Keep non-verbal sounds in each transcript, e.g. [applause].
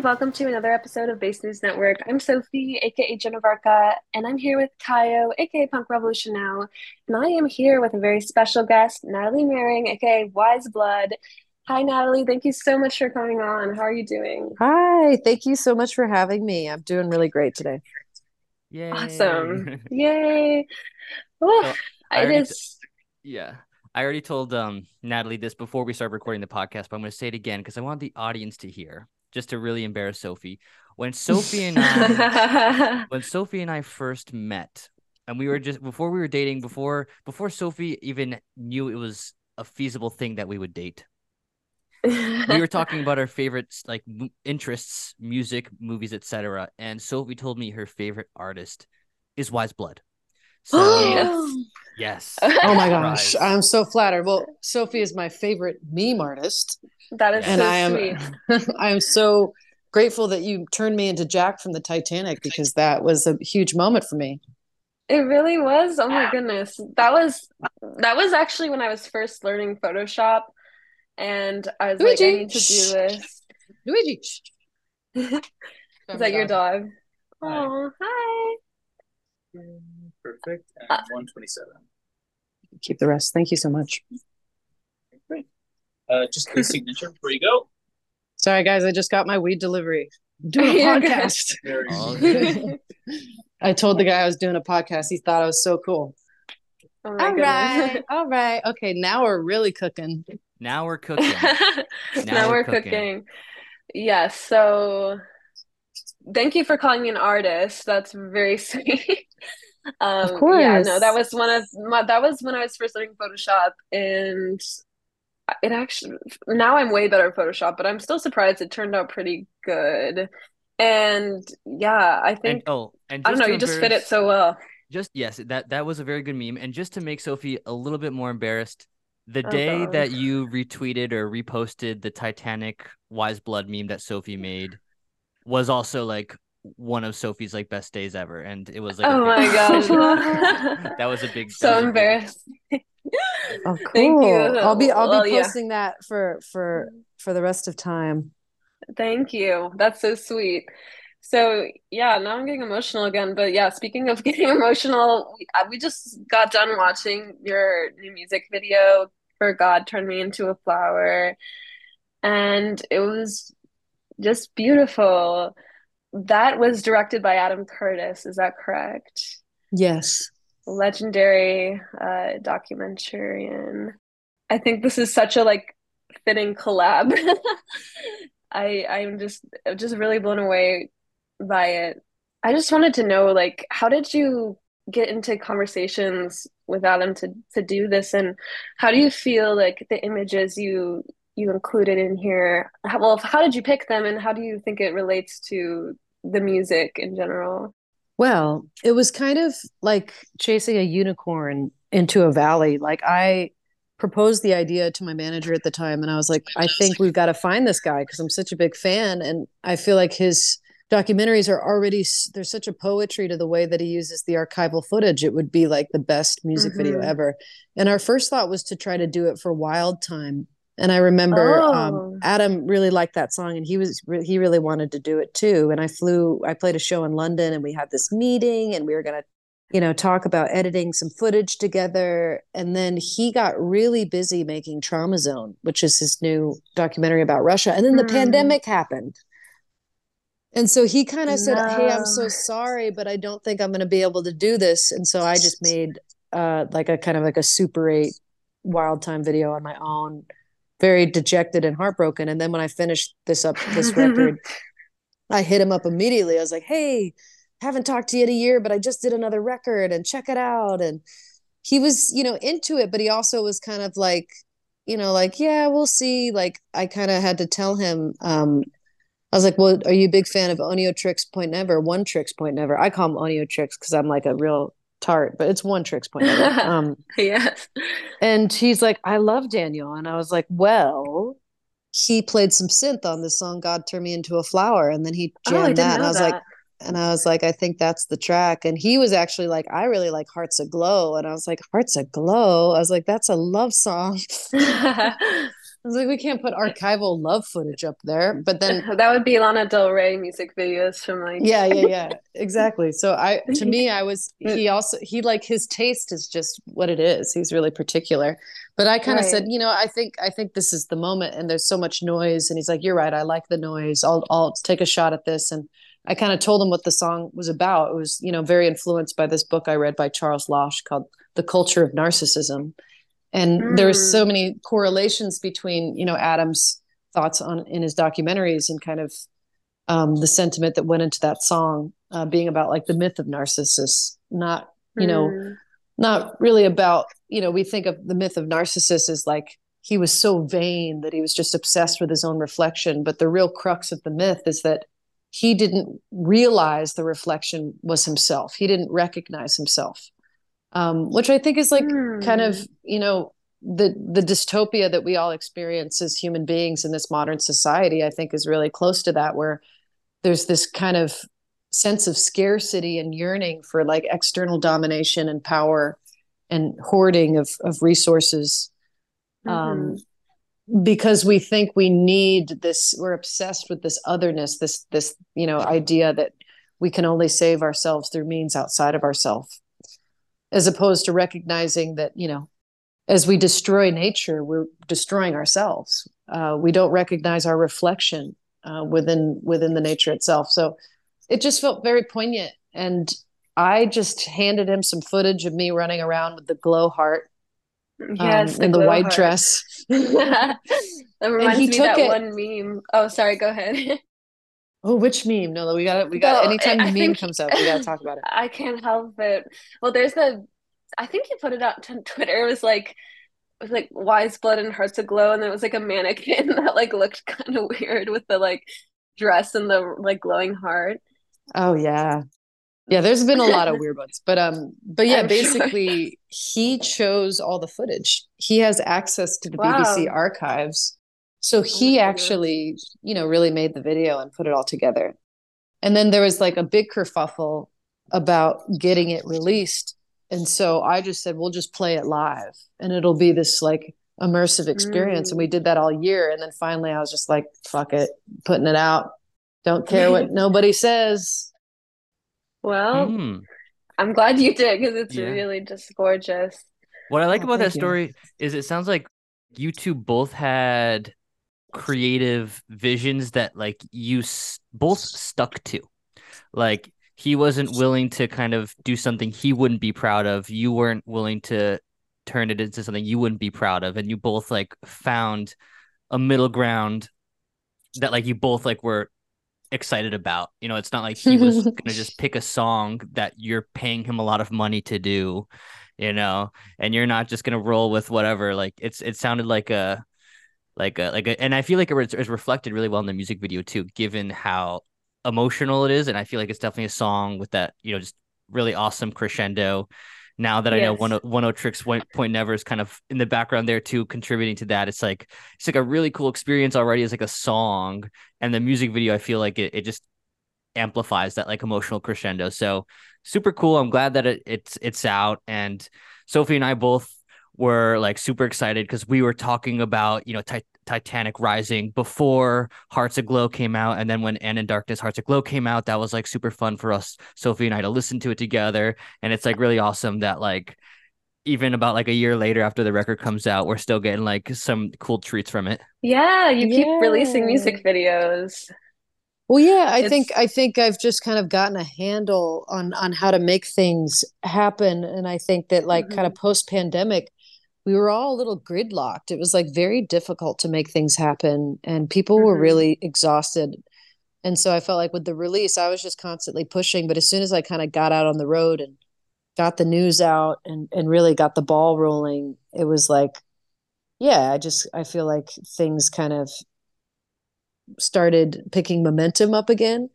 Hello, and welcome to another episode of Based News Network. I'm Sophie, aka Joan of Arca, and I'm here with Caio, aka Punk Revolution Now, and I am here with a very special guest, Natalie Mering, aka Weyes Blood. Hi, Natalie. Thank you so much for coming on. How are you doing? Hi, thank you so much for having me. I'm doing really great today. Yay. Awesome. [laughs] Yay. Oh, So, I it already is. Yeah. I already told um Natalie this before we started recording the podcast, but I'm going to say it again because I want the audience to hear, just to really embarrass Sophie. When Sophie and I [laughs] when Sophie and I first met, and we were just before we were dating, before before Sophie even knew it was a feasible thing that we would date. We were talking about our favorite like m- interests, music, movies, etc. And Sophie told me her favorite artist is Weyes Blood. So Yes. [gasps] yes. Oh my gosh, Surprise. I'm so flattered. Well, Sophie is my favorite meme artist, That is and so I am sweet. [laughs] I am so grateful that you turned me into Jack from the Titanic because that was a huge moment for me. It really was. Oh my goodness. That was that was actually when I was first learning Photoshop and I was like, I need to do this. Luigi, [laughs] Is that your dog? Hi. Oh, hi. Mm. Perfect. And Uh, 127. Keep the rest. Thank you so much. Great. Uh, just a [laughs] signature before you go. Sorry, guys, I just got my weed delivery. I'm doing a [laughs] You're podcast. [laughs] Very I told the guy I was doing a podcast. He thought I was so cool. Oh all goodness. right. All right. Okay, now we're really cooking. Now we're cooking. Now, we're we're cooking. cooking. Yes, so thank you for calling me an artist. That's very sweet. Um, Of yeah, no, that was one of my, that was when I was first learning Photoshop, and it actually now I'm way better at Photoshop, but I'm still surprised it turned out pretty good. And yeah, I And think oh, and I don't know, you just fit it so well. Just yes, that that was a very good meme. And just to make Sophie a little bit more embarrassed, the Oh, day God. that you retweeted or reposted the Titanic Weyes Blood meme that Sophie made was also like one of Sophie's like best days ever, and it was like a Oh big- my gosh. [laughs] [laughs] that was a big So was big- embarrassed. Oh, [laughs] Thank you. cool. I'll be I'll Well, be yeah. posting that for for for the rest of time. Thank you. That's so sweet. So, yeah, now I'm getting emotional again. But yeah, speaking of getting emotional, we, uh, we just got done watching your new music video for God Turn Me Into a Flower, and it was just beautiful. That was directed by Adam Curtis, is that correct? Yes. Legendary uh, documentarian. I think this is such a like fitting collab. [laughs] I I'm just just really blown away by it. I just wanted to know like how did you get into conversations with Adam to to do this and how do you feel like the images you you included in here how, well how did you pick them and how do you think it relates to the music in general? Well, it was kind of like chasing a unicorn into a valley. Like I proposed the idea to my manager at the time and I was like, I think we've got to find this guy because I'm such a big fan and I feel like his documentaries are already there's such a poetry to the way that he uses the archival footage. It would be like the best music video Mhm. ever. And our first thought was to try to do it for Wild Time. And I remember Oh. um, Adam really liked that song, and he was re- he really wanted to do it too. And I flew, I played a show in London, and we had this meeting, and we were gonna, you know, talk about editing some footage together. And then he got really busy making Trauma Zone, which is his new documentary about Russia. And then the Mm. pandemic happened. And so he kind of said, "Hey, I'm so sorry, but I don't think I'm going to be able to do this." And so I just made uh like a kind of like a Super 8 Wild Time video on my own, very dejected and heartbroken. And then when I finished this up this record, [laughs] I hit him up immediately. I was like, "Hey, haven't talked to you in a year, but I just did another record and check it out." And he was, you know, into it, but he also was kind of like, you know, like, "Yeah, we'll see." Like I kind of had to tell him um I was like, "Well, are you a big fan of Onio Tricks Point Never? Oneohtrix Point Never." I call him Onio Tricks because I'm like a real tart, but it's Oneohtrix Point [laughs] Um, Yes. and he's like, "I love Daniel," and I was like, "Well." He played some synth on this song, "God Turn Me Into a Flower," and then he Oh, jammed didn't that, and I was like, and I was like, I think that's the track. And he was actually like, I really like Hearts Aglow. And I was like, Hearts Aglow. I was like, that's a love song. [laughs] [laughs] I was like, we can't put archival love footage up there. But then [laughs] that would be Lana Del Rey music videos from like yeah, yeah, yeah, [laughs] exactly. So I, to me, I was [laughs] he also he like his taste is just what it is. He's really particular. But I kind of Right. said, you know, I think I think this is the moment, and there's so much noise. And he's like, you're right. I like the noise. I'll I'll take a shot at this. And I kind of told him what the song was about. It was you know very influenced by this book I read by Charles Lasch called The Culture of Narcissism and there's so Mm. many correlations between you know adam's thoughts on in his documentaries and kind of um, the sentiment that went into that song uh, being about like the myth of narcissus not you know Mm. not really about you know we think of the myth of narcissus as like he was so vain that he was just obsessed with his own reflection but the real crux of the myth is that he didn't realize the reflection was himself he didn't recognize himself um, which i think is like kind of Mm. you know the the dystopia that we all experience as human beings in this modern society i think is really close to that where there's this kind of sense of scarcity and yearning for like external domination and power and hoarding of of resources. Um, because we think we need this we're obsessed with this otherness this this you know idea that we can only save ourselves through means outside of ourselves as opposed to recognizing that you know as we destroy nature we're destroying ourselves uh, we don't recognize our reflection uh, within within the nature itself so it just felt very poignant and i just handed him some footage of me running around with the glow heart um, Yes, in the white heart. dress [laughs] that reminds he me took that it- one meme. Oh, sorry, go ahead. [laughs] oh which meme no we got it we got No, anytime I- meme think- comes up we got to talk about it I can't help it. Well, there's the I think you put it out to Twitter. It was like it was like Weyes Blood and hearts aglow, and there was like a mannequin [laughs] that like looked kind of weird with the like dress and the like glowing heart. Oh yeah. Yeah, there's been a lot of weird ones. But um but yeah, [laughs] I'm sure. basically he chose all the footage. He has access to the BBC archives. So he Oh goodness. actually, you know, really made the video and put it all together. And then there was like a big kerfuffle about getting it released. And so I just said, we'll just play it live and it'll be this like immersive experience. And we did that all year. And then finally I was just like, fuck it, putting it out. Don't care what [laughs] nobody says. Well, Hmm. I'm glad you did because it's Yeah. really just gorgeous. What I like Oh, about that thank you. story is it sounds like you two both had creative visions that like you s- both stuck to. Like he wasn't willing to kind of do something he wouldn't be proud of. You weren't willing to turn it into something you wouldn't be proud of, and you both like found a middle ground that like you both like were excited about. You know, it's not like he was [laughs] gonna just pick a song that you're paying him a lot of money to do, you know, and you're not just gonna roll with whatever. Like it's it sounded like a like a like a, and I feel like it was, reflected really well in the music video too, given how emotional it is, and I feel like it's definitely a song with that you know just really awesome crescendo. Now that I know Yes. one one o tricks point point never is kind of in the background there too, contributing to that. It's like it's like a really cool experience already as like a song, and the music video I feel like it, it just amplifies that like emotional crescendo. So super cool. I'm glad that it, it's it's out, and Sophie and I both were like super excited because we were talking about you know Ti- Titanic Rising before Hearts Aglow came out, and then when And in Darkness Hearts Aglow came out, that was like super fun for us, Sophie and I, to listen to it together, and it's like really awesome that like even about like a year later after the record comes out, we're still getting like some cool treats from it. Yeah, you keep releasing music videos. Well, yeah, I It's- think I think I've just kind of gotten a handle on on how to make things happen, and I think that like kind of mm-hmm. post pandemic, we were all a little gridlocked. It was like very difficult to make things happen, and people were Mhm. really exhausted. And so I felt like with the release, I was just constantly pushing. But as soon as I kind of got out on the road and got the news out and and really got the ball rolling, it was like, yeah, I just I feel like things kind of started picking momentum up again.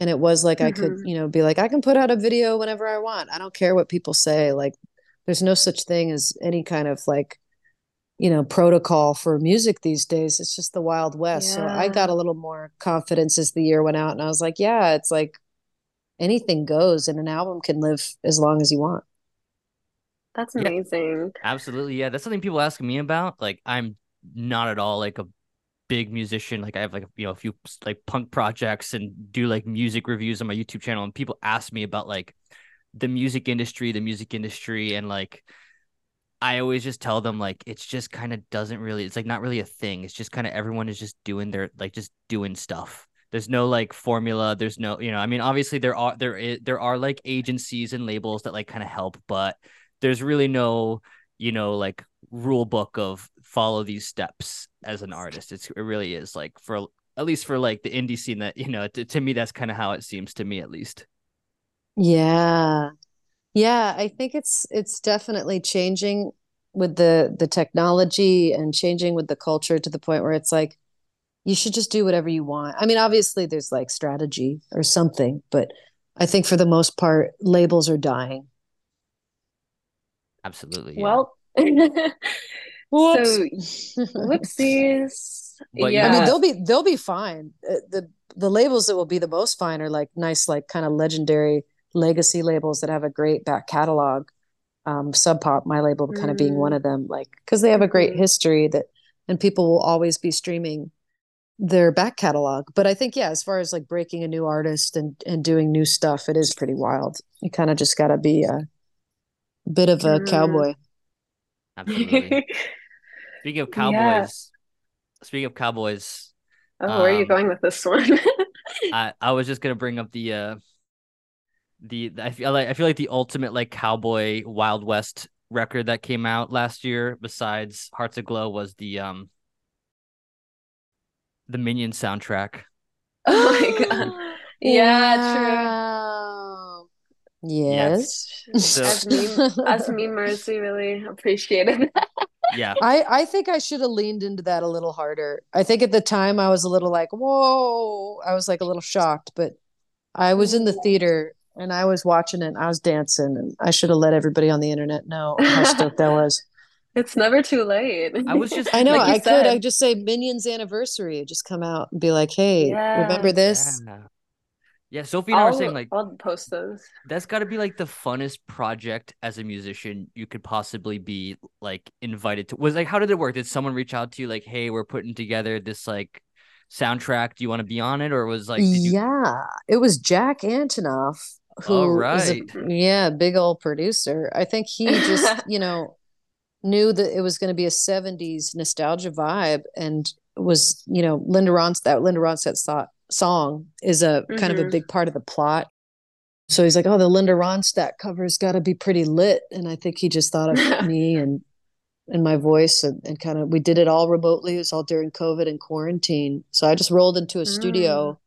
And it was like I could, Mhm. you know, be like, I can put out a video whenever I want. I don't care what people say. Like, there's no such thing as any kind of like, you know, protocol for music these days. It's just the Wild West. So I got a little more confidence as the year went out. And I was like, yeah, it's like anything goes and an album can live as long as you want. That's Yeah. amazing. Absolutely, yeah. That's something people ask me about. Like, I'm not at all like a big musician. Like I have like you know a few like punk projects and do like music reviews on my YouTube channel, and people ask me about like the music industry, the music industry, and like I always just tell them like it's just kind of doesn't really it's like not really a thing. It's just kind of everyone is just doing their like just doing stuff. There's no like formula. There's no, you know, I mean, obviously there are there is there are like agencies and labels that like kind of help, but there's really no, you know, like rule book of follow these steps as an artist. It's it really is like for at least for like the indie scene that, you know, to, to me that's kind of how it seems to me at least. Yeah. Yeah, I think it's it's definitely changing with the the technology and changing with the culture to the point where it's like you should just do whatever you want. I mean, obviously there's like strategy or something, but I think for the most part labels are dying. Absolutely. Yeah. Well, [laughs] Whoops. so whoopsies. What- yeah. I mean, they'll be they'll be fine. Uh, The the labels that will be the most fine are like nice, like kind of legendary legacy labels that have a great back catalog. Um, Sub Pop, my label, kind of being one Mm. of them, like because they have a great Mhm. history that, and people will always be streaming their back catalog. But I think, yeah, as far as like breaking a new artist and and doing new stuff, it is pretty wild. You kind of just got to be a bit of a Mm. cowboy. Absolutely. [laughs] Speaking of Yeah. cowboys, speaking of cowboys, oh, where are you Um, going with this one? [laughs] I I was just gonna bring up the uh the I feel like I feel like the ultimate like cowboy Wild West record that came out last year besides Hearts Aglow was the um the Minion soundtrack. [laughs] oh my god. [gasps] Yeah, true. Wow. Yes. So- as meme, as memers, we really appreciated that. Yeah. I, I think I should have leaned into that a little harder. I think at the time I was a little like, whoa, I was like a little shocked, but I was in the theater and I was watching it and I was dancing and I should have let everybody on the internet know how stoked I was. [laughs] It's never too late. I was just [laughs] I know Like you I could I said. just say Minions anniversary, just come out and be like, hey, remember this? Yeah. Yeah, Sophie and I were saying like I'll post those. that's got to be like the funnest project as a musician you could possibly be like invited to. Was like how did it work? Did someone reach out to you like, "Hey, we're putting together this like soundtrack. Do you want to be on it?" Or was like, did you... yeah, it was Jack Antonoff who is a- yeah, big old producer. I think he just, [laughs] you know, knew that it was going to be a 70s nostalgia vibe and was, you know, Linda Ronstadt, that Linda Ronstadt thought, song is a kind of a Mhm. big part of the plot. So he's like, "Oh, the Linda Ronstadt cover's got to be pretty lit." And I think he just thought of [laughs] me and and my voice and, and kind of we did it all remotely. It was all during COVID and quarantine. So I just rolled into a studio,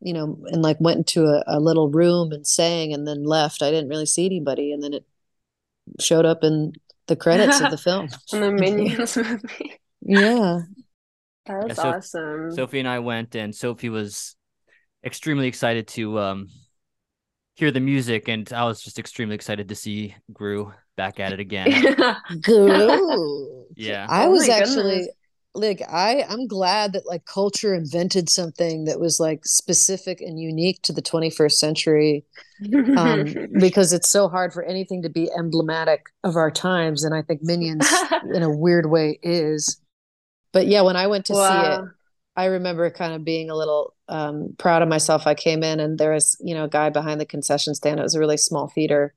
you know, and like went into a, a little room and sang and then left. I didn't really see anybody. And then it showed up in the credits of the [laughs] film. And the [laughs] Minions movie. Yeah. That was so- awesome. Sophie and I went, and Sophie was extremely excited to um hear the music, and I was just extremely excited to see Gru back at it again. [laughs] Good. Yeah. I Oh was my actually goodness. Like I I'm glad that like culture invented something that was like specific and unique to the 21st century um [laughs] because it's so hard for anything to be emblematic of our times and I think Minions [laughs] in a weird way is. But yeah, when I went to see it. I remember kind of being a little um, proud of myself. I came in and there was, you know, a guy behind the concession stand. It was a really small theater.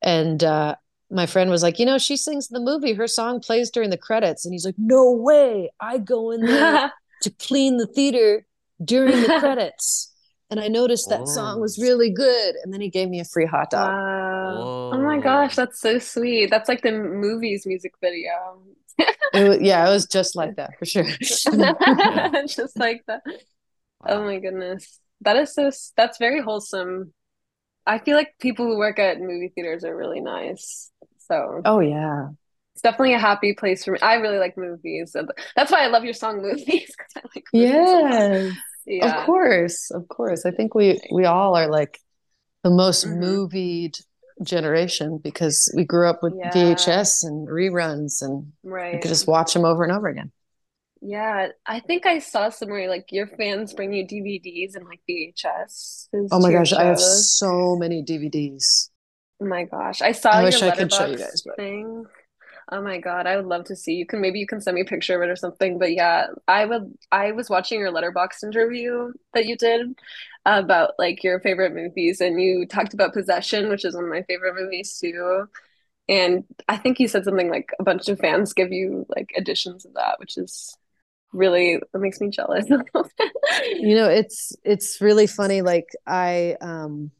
And uh, my friend was like, you know, she sings the movie. Her song plays during the credits. And he's like, no way. I go in there [laughs] to clean the theater during the [laughs] credits. And I noticed that song was oh. really good. And then he gave me a free hot dog. Wow. Oh my gosh, that's so sweet. That's like the movie's music video. [laughs] It was, yeah, it was just like that for sure. Just like that. Oh my goodness. That is so, that's very wholesome. I feel like people who work at movie theaters are really nice. So oh, yeah. it's definitely a happy place for me. I really like movies. and That's why I love your song [laughs] movies I like movies a lot. Yes. Yeah. Of course, of course. I think we we all are like the most Mhm. movied generation because we grew up with Yeah. VHS and reruns and we Right. could just watch them over and over again. Yeah, I think I saw somewhere like your fans bring you DVDs and like VHS. Oh my gosh, I have so many DVDs. Oh my gosh, I saw I your wish I could show you guys, but- thing. Oh my God, I would love to see. You can maybe you can send me a picture of it or something. But yeah, I would I was watching your Letterboxd interview that you did about like your favorite movies and you talked about Possession, which is one of my favorite movies too. And I think you said something like a bunch of fans give you like editions of that, which is really it makes me jealous. [laughs] you know, it's it's really funny. Like I um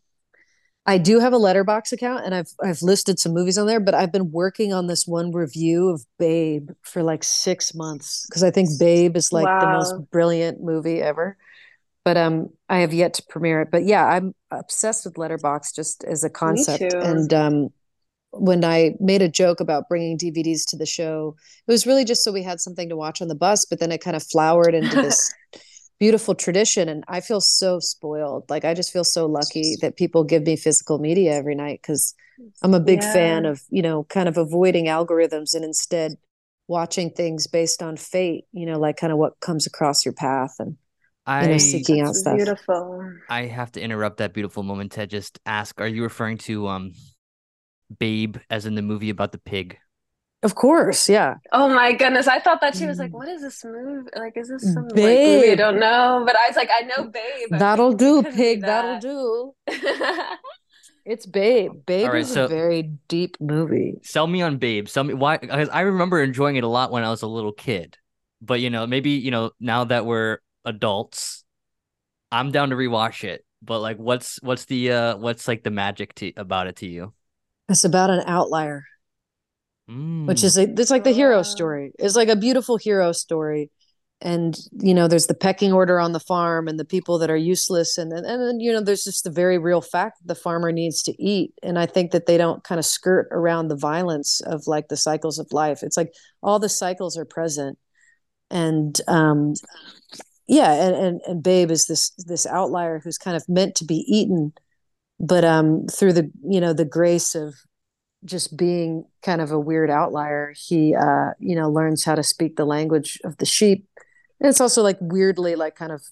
I do have a Letterboxd account and I've I've listed some movies on there, but I've been working on this one review of Babe for like six months because I think Babe is like wow. the most brilliant movie ever. But um I have yet to premiere it. But yeah, I'm obsessed with Letterboxd just as a concept. And um when I made a joke about bringing DVDs to the show, it was really just so we had something to watch on the bus, but then it kind of flowered into this [laughs] beautiful tradition and i feel so spoiled. Like i just feel so lucky that people give me physical media every night because i'm a big yeah. fan of you know kind of avoiding algorithms and instead watching things based on fate you know like kind of what comes across your path and I, you know, seeking out stuff. beautiful. I have to interrupt that beautiful moment to just ask are you referring to um babe as in the movie about the pig of course, yeah. Oh my goodness. I thought that she was like, mm. what is this movie? Like, is this some like, movie I don't know? But I was like, I know Babe. That'll do, pig. That. That'll do. [laughs] it's Babe. Babe right, is so a very deep movie. Sell me on Babe. Sell me why because I remember enjoying it a lot when I was a little kid. But you know, maybe, you know, now that we're adults, I'm down to rewatch it. But like what's what's the uh what's like the magic to about it to you? It's about an outlier mm. which is a, it's like the hero story. It's like a beautiful hero story. And you know, there's the pecking order on the farm, and the people that are useless, and then and then you know, there's just the very real fact that the farmer needs to eat. And I think that they don't kind of skirt around the violence of like the cycles of life. It's like all the cycles are present, and um, yeah, and and and Babe is this this outlier who's kind of meant to be eaten, but um, through the you know the grace of just being kind of a weird outlier, he uh, you know learns how to speak the language of the sheep. And it's also like weirdly like kind of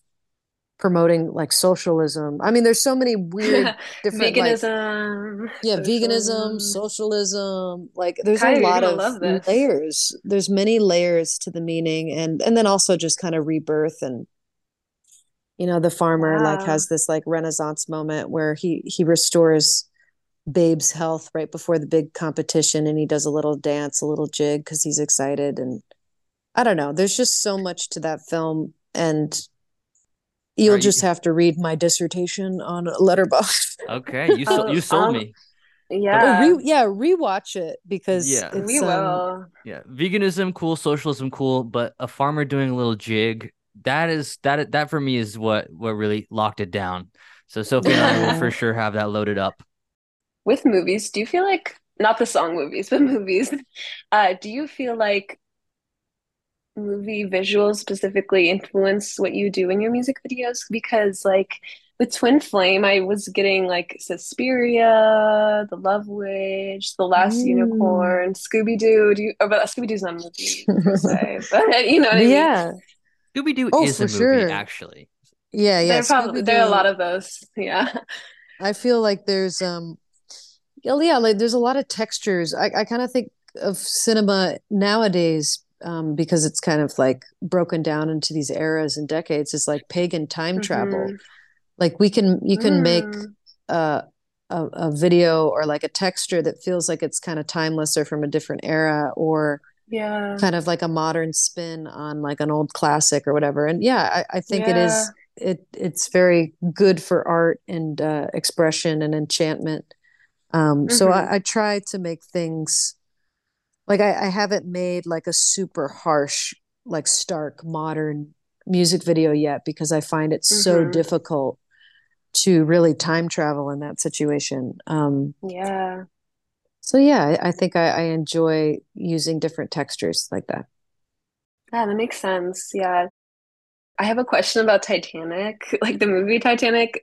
promoting like socialism. I mean, there's so many weird [laughs] different veganism. Like, yeah, socialism. veganism, socialism. Like there's a lot of layers. There's many layers to the meaning, and and then also just kind of rebirth and you know the farmer wow. like has this like renaissance moment where he he restores Babe's health right before the big competition and he does a little dance, a little jig because he's excited. And I don't know, there's just so much to that film. And you'll just have to read my dissertation on Letterboxd Okay, you sold, [laughs] you sold um, me. Yeah, re- yeah, rewatch it because yeah, we will. Um, yeah, veganism cool, socialism cool, but a farmer doing a little jig that is that that for me is what what really locked it down. So Sophie and I will for [laughs] sure have that loaded up with movies, do you feel like not the song movies, [laughs] but movies? Uh, do you feel like movie visuals specifically influence what you do in your music videos? Because like with Twin Flame, I was getting like Suspiria, The Love Witch, The Last mm. Unicorn, Scooby Doo. Do you? Oh, but Scooby Doo's not a movie per [laughs] se, but [laughs] you know what I mean? Yeah. Scooby Doo oh, is a movie, sure. actually. Yeah, yeah. There probably there are a lot of those. Yeah. I feel like there's um yeah, yeah like there's a lot of textures. I, I kind of think of cinema nowadays um, because it's kind of like broken down into these eras and decades is like pagan time mm-hmm. travel. Like we can you can mm. make uh, a, a video or like a texture that feels like it's kind of timeless or from a different era or yeah kind of like a modern spin on like an old classic or whatever and yeah i, I think yeah. it is it it's very good for art and uh, expression and enchantment um, mm-hmm. So I, mm-hmm. I, try to make things like I, I haven't made like a super harsh, like stark modern music video yet because I find it mm-hmm. so difficult to really time travel in that situation. Um, yeah. So yeah, I, I think I, I enjoy using different textures like that. Yeah, that makes sense. Yeah. I have a question about Titanic, [laughs] like the movie Titanic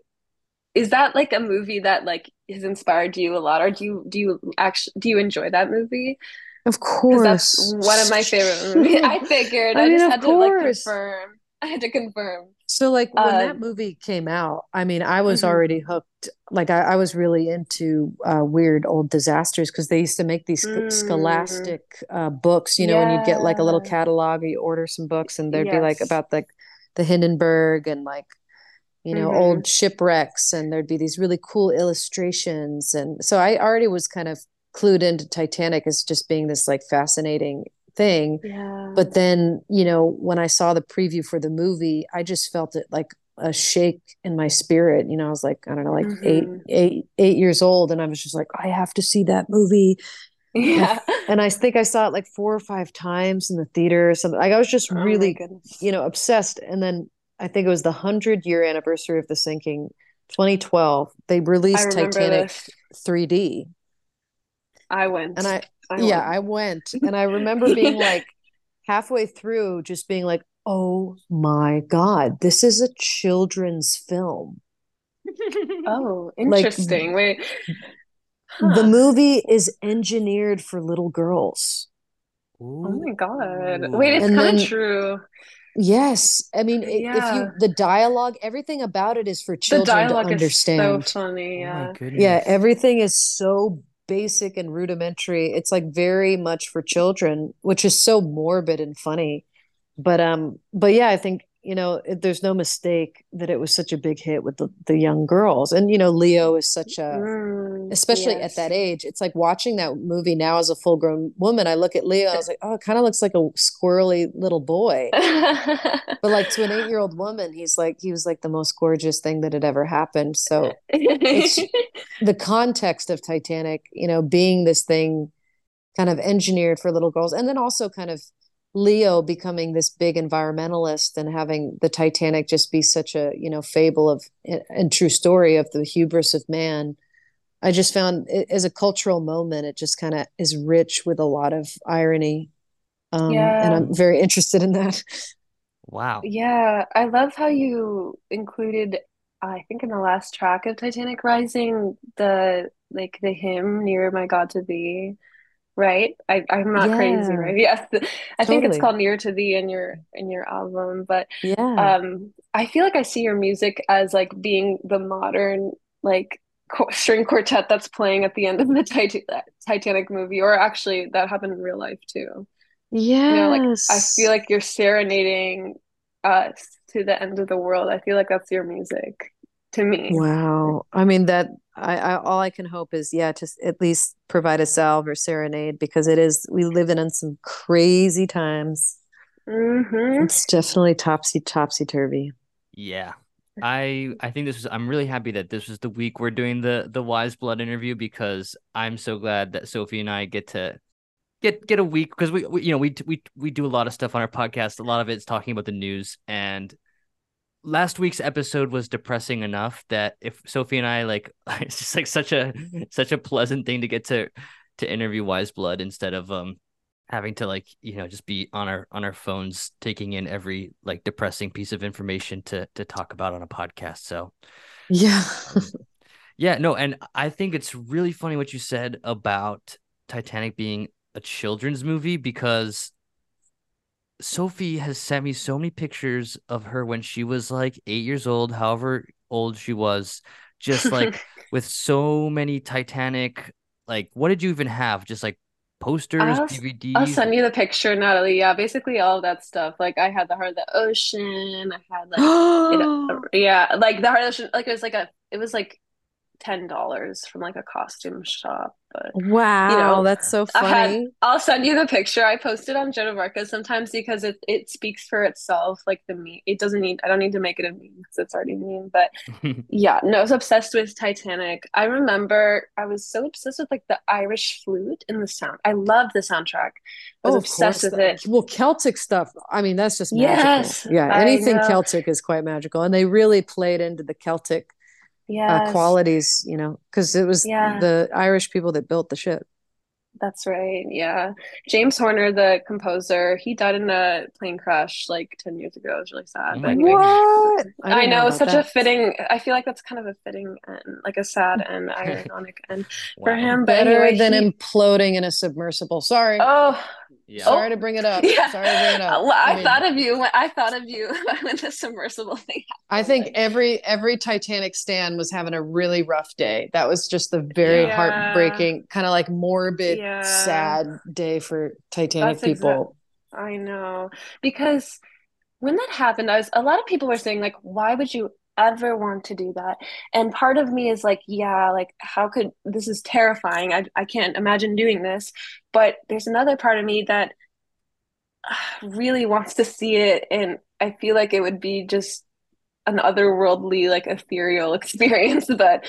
is that like a movie that like has inspired you a lot or do you do you actually do you enjoy that movie? Of course that's one of my favorite movies. I figured [laughs] i, I mean, just had to like confirm. [laughs] I had to confirm. So like when that movie came out, I mean, I was mhm. already hooked. Like I, I was really into uh, weird old disasters because they used to make these sc- Mm. scholastic uh, books, you know, and you'd get like a little catalog, or you order some books, and there'd be like about the the Hindenburg and like you know Mhm. old shipwrecks, and there'd be these really cool illustrations, and so I already was kind of clued into Titanic as just being this like fascinating thing. Yeah. But then, you know, when I saw the preview for the movie, I just felt it like a shake in my spirit. You know, I was like, I don't know, like eight, Mhm. eight, eight years old, and I was just like, I have to see that movie. Yeah. [laughs] And I think I saw it like four or five times in the theater or something. Like I was just Oh really, you know, obsessed. And then I think it was the hundred year anniversary of the sinking, 2012. They released Titanic this. 3D, I went. and I I yeah, went. I went [laughs] and I remember being like halfway through, just being like, oh my God, this is a children's film. [laughs] Oh, Like, interesting. Wait. The Huh. movie is engineered for little girls. Oh my God. Wait, it's kind of true. Yes. I mean, i- if you, the dialogue, everything about it is for The children to dialogue is understand. so funny. Oh Yeah. goodness. Yeah, everything is so basic and rudimentary. It's like very much for children, which is so morbid and funny. But um, but yeah, I think you know it, there's no mistake that it was such a big hit with the the young girls, and you know Leo is such a Mm, especially yes. at that age. It's like watching that movie now as a full grown woman. I look at Leo, I was like, oh, it kind of looks like a squirrely little boy. [laughs] But like to an eight year old woman, he's like he was like the most gorgeous thing that had ever happened. So it's- [laughs] the context of Titanic, you know, being this thing kind of engineered for little girls, and then also kind of Leo becoming this big environmentalist and having the Titanic just be such a, you know, fable of and true story of the hubris of man. I just found it, as a cultural moment, it just kind of is rich with a lot of irony. Um, and I'm very interested in that. Wow. Yeah, I love how you included, I think in the last track of Titanic Rising, the like the hymn Near My God to Thee, right? I, I'm not crazy, right? [laughs] Yes. I think it's called Near to Thee in your in your album, but Yeah. um I feel like I see your music as like being the modern like qu string quartet that's playing at the end of the Tit Titanic movie, or actually that happened in real life too. You know, like I feel like you're serenading us to the end of the world. I feel like that's your music to me. Wow. I mean that I, I all I can hope is yeah, to at least provide a salve or serenade because it is we live in, in some crazy times. hmm It's definitely topsy topsy turvy. Yeah. I I think this was I'm really happy that this was the week we're doing the the Weyes Blood interview because I'm so glad that Sophie and I get to get get a week because we, we you know we we we do a lot of stuff on our podcast. A lot of it's talking about the news and last week's episode was depressing enough that if Sophie and I like [laughs] it's just like such a such a pleasant thing to get to to interview Weyes Blood instead of um having to like you know just be on our on our phones taking in every like depressing piece of information to to talk about on a podcast so Yeah. yeah no and i think it's really funny what you said about titanic being a children's movie because sophie has sent me so many pictures of her when she was like eight years old however old she was just like [laughs] with so many titanic like what did you even have just like posters I'll, dvds I'll send you the picture, Natalie. Yeah, basically all of that stuff. Like I had the Heart of the Ocean. I had like it, [gasps] yeah, like the Heart of the Ocean. Like it was like a, it was like ten dollars from like a costume shop. But Wow, know, that's so I had- funny. I'll send you the picture. I posted on Joan of Arc sometimes because it it speaks for itself. Like the meme, it doesn't need. I don't need to make it a meme because it's already meme. But [laughs] yeah, no, I was obsessed with Titanic. I remember I was so obsessed with like the Irish flute in the sound. I love the soundtrack. I was Oh, obsessed with the- it. Well, Celtic stuff. I mean, that's just magical. Yes, Yeah, anything. Celtic is quite magical, and they really played into the Celtic uh, qualities. You know, because it was Yeah. the Irish people that built the ship. that's right. Yeah, James Horner, the composer, he died in a plane crash like ten years ago. It was really sad. Oh but anyway. What? I, didn't know, it's about such a fitting. I feel like that's kind of a fitting and like a sad and [laughs] ironic end for Wow. him. But Better anyway, than he- imploding in a submersible. Sorry. Oh, Yeah. Sorry to bring it up. Yeah. Sorry to bring it up. Well, I, mean, thought of you. when- I thought of you [laughs] when the submersible thing. Happened. I think every every Titanic stand was having a really rough day. That was just the very Yeah. heartbreaking, kind of like morbid, Yeah. sad day for Titanic That's exact- people. I know because when that happened, I was a lot of people were saying like, why would you ever want to do that? And part of me is like, yeah, like how could this is terrifying. I I can't imagine doing this. But there's another part of me that uh, really wants to see it, and I feel like it would be just an otherworldly, like ethereal [laughs] experience. But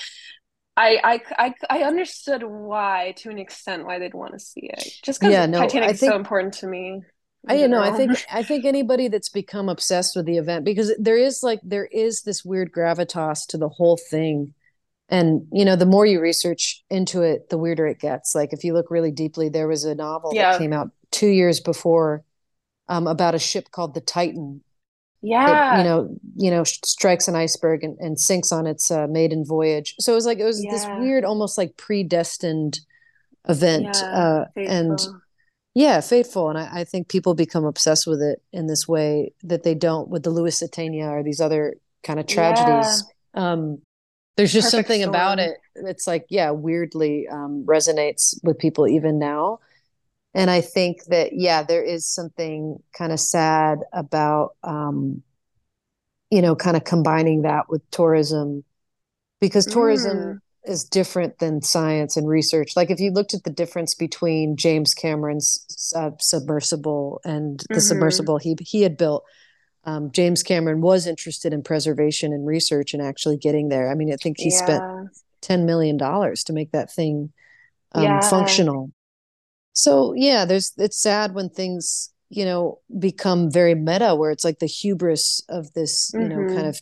I I I I understood why to an extent why they'd want to see it. Just because Yeah, no, Titanic I is so important to me. I you know, I think I think anybody that's become obsessed with the event because there is like there is this weird gravitas to the whole thing. And you know, the more you research into it, the weirder it gets. Like if you look really deeply, there was a novel Yeah. that came out two years before um, about a ship called the Titan that Yeah. you know you know strikes an iceberg and, and sinks on its uh, maiden voyage so it was like it was this weird almost like predestined event Yeah, uh and. Yeah fateful and I, I think people become obsessed with it in this way that they don't with the lusitania or these other kind of tragedies um there's just Perfect something about it that's like yeah weirdly um resonates with people even now. And I think that, yeah, there is something kind of sad about, um, you know, kind of combining that with tourism because tourism Mm. Is different than science and research. Like if you looked at the difference between James Cameron's uh, submersible and the Mhm. submersible he he had built, um, James Cameron was interested in preservation and research and actually getting there. I mean, I think he spent ten million dollars to make that thing um, Yeah. functional. So yeah, there's it's sad when things you know become very meta, where it's like the hubris of this you know kind of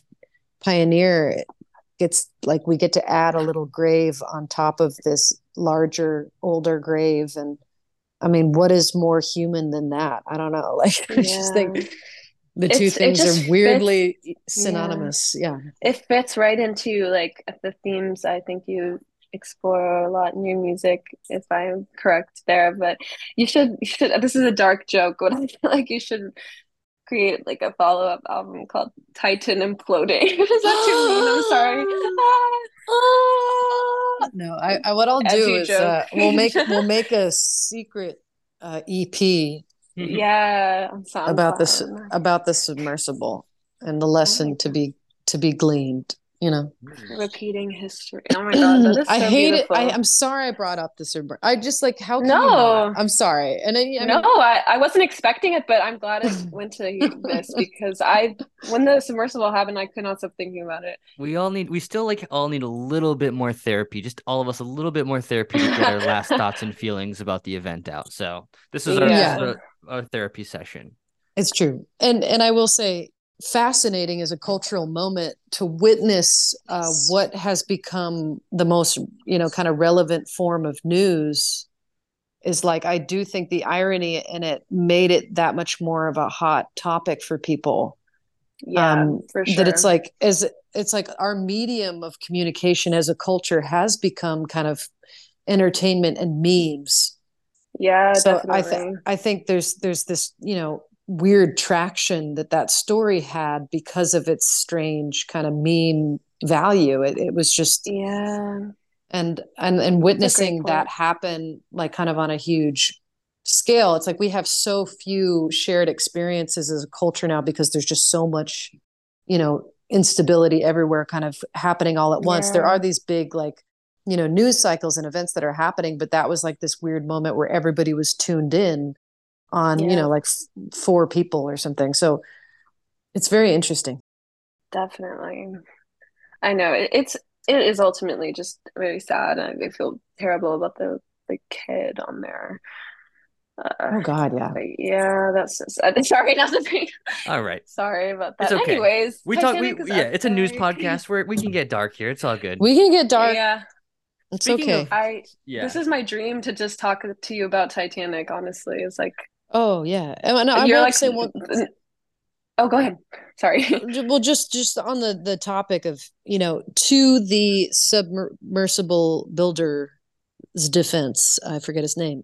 pioneer gets like we get to add a little grave on top of this larger older grave and I mean, what is more human than that? I don't know. [laughs] Like, I just think the two It's- things are weirdly synonymous. Yeah. It fits right into like the themes I think you explore a lot in your music, if I'm correct there. But you should, you should. This is a dark joke, but [laughs] I feel like you should create like a follow-up album called Titan Imploding. [laughs] Is that too mean? I'm sorry. [gasps] No, I, I what I'll do Edgy is uh, we'll make [laughs] we'll make a secret uh, EP Yeah, on about this about the submersible and the lesson to be to be gleaned. You know, Repeating history. Oh my God, that [clears throat] is I so hate beautiful. it. I, I'm sorry I brought up the submer. I just like how can No. you? I'm sorry, and I, I mean, No, I, I wasn't expecting it, but I'm glad it [laughs] went to this because I, when the submersible happened, I could not stop thinking about it. We all need, we still like all need a little bit more therapy, just all of us a little bit more therapy to get our [laughs] last thoughts and feelings about the event out. So this is our, Yeah. our, our therapy session. It's true. And and I will say fascinating as a cultural moment to witness uh, what has become the most, you know, kind of relevant form of news is like I do think the irony in it made it that much more of a hot topic for people. Yeah, Um, for sure. That it's like as it's like our medium of communication as a culture has become kind of entertainment and memes yeah, so definitely. I think I think there's there's this you know weird traction that that story had because of its strange kind of meme value. It, it was just yeah, and and and witnessing that happen like kind of on a huge scale. It's like we have so few shared experiences as a culture now because there's just so much you know instability everywhere kind of happening all at once. There are these big like you know news cycles and events that are happening but that was like this weird moment where everybody was tuned in on you know like f- four people or something so it's very interesting definitely. I know it, it's it is ultimately just very sad, and I feel terrible about the the kid on there. Uh, oh god yeah yeah, that's so sad. [laughs] Sorry, not to be All right. sorry about that. It's okay. Anyways, We talk, we, yeah, it's a news [laughs] podcast where we can get dark here. It's all good. we can get dark Yeah, it's Speaking okay of- I yeah. this is my dream to just talk to you about Titanic. Honestly, it's like oh yeah and I, I you're like say one Oh, go ahead. Sorry. [laughs] well just just on the the topic of you know to the submersible builder's defense i forget his name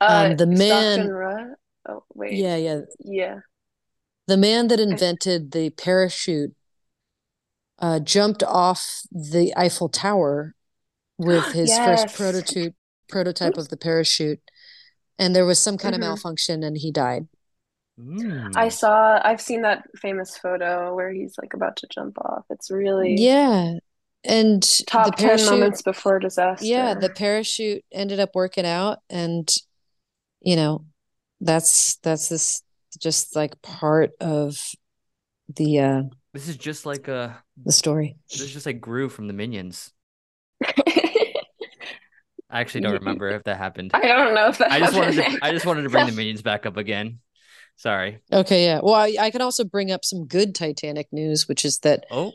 Uh, Um, the man, Oh, wait. yeah, yeah, Yeah. the man that invented the parachute uh, jumped off the Eiffel Tower with [gasps] his first prototype prototype of the parachute, and there was some kind of Mhm. malfunction, and he died. Mm. I saw, I've seen that famous photo where he's like about to jump off. It's really Yeah, and top the 10 parachute, moments before disaster. yeah, the parachute ended up working out, and you know, that's that's this just like part of the uh This is just like uh the story. this is just like Gru from the Minions. [laughs] I actually don't [laughs] remember if that happened. I don't know if that I just wanted happened. to I just wanted to bring the [laughs] Minions back up again. Sorry. Okay, yeah. Well, I, I can also bring up some good Titanic news, which is that Oh,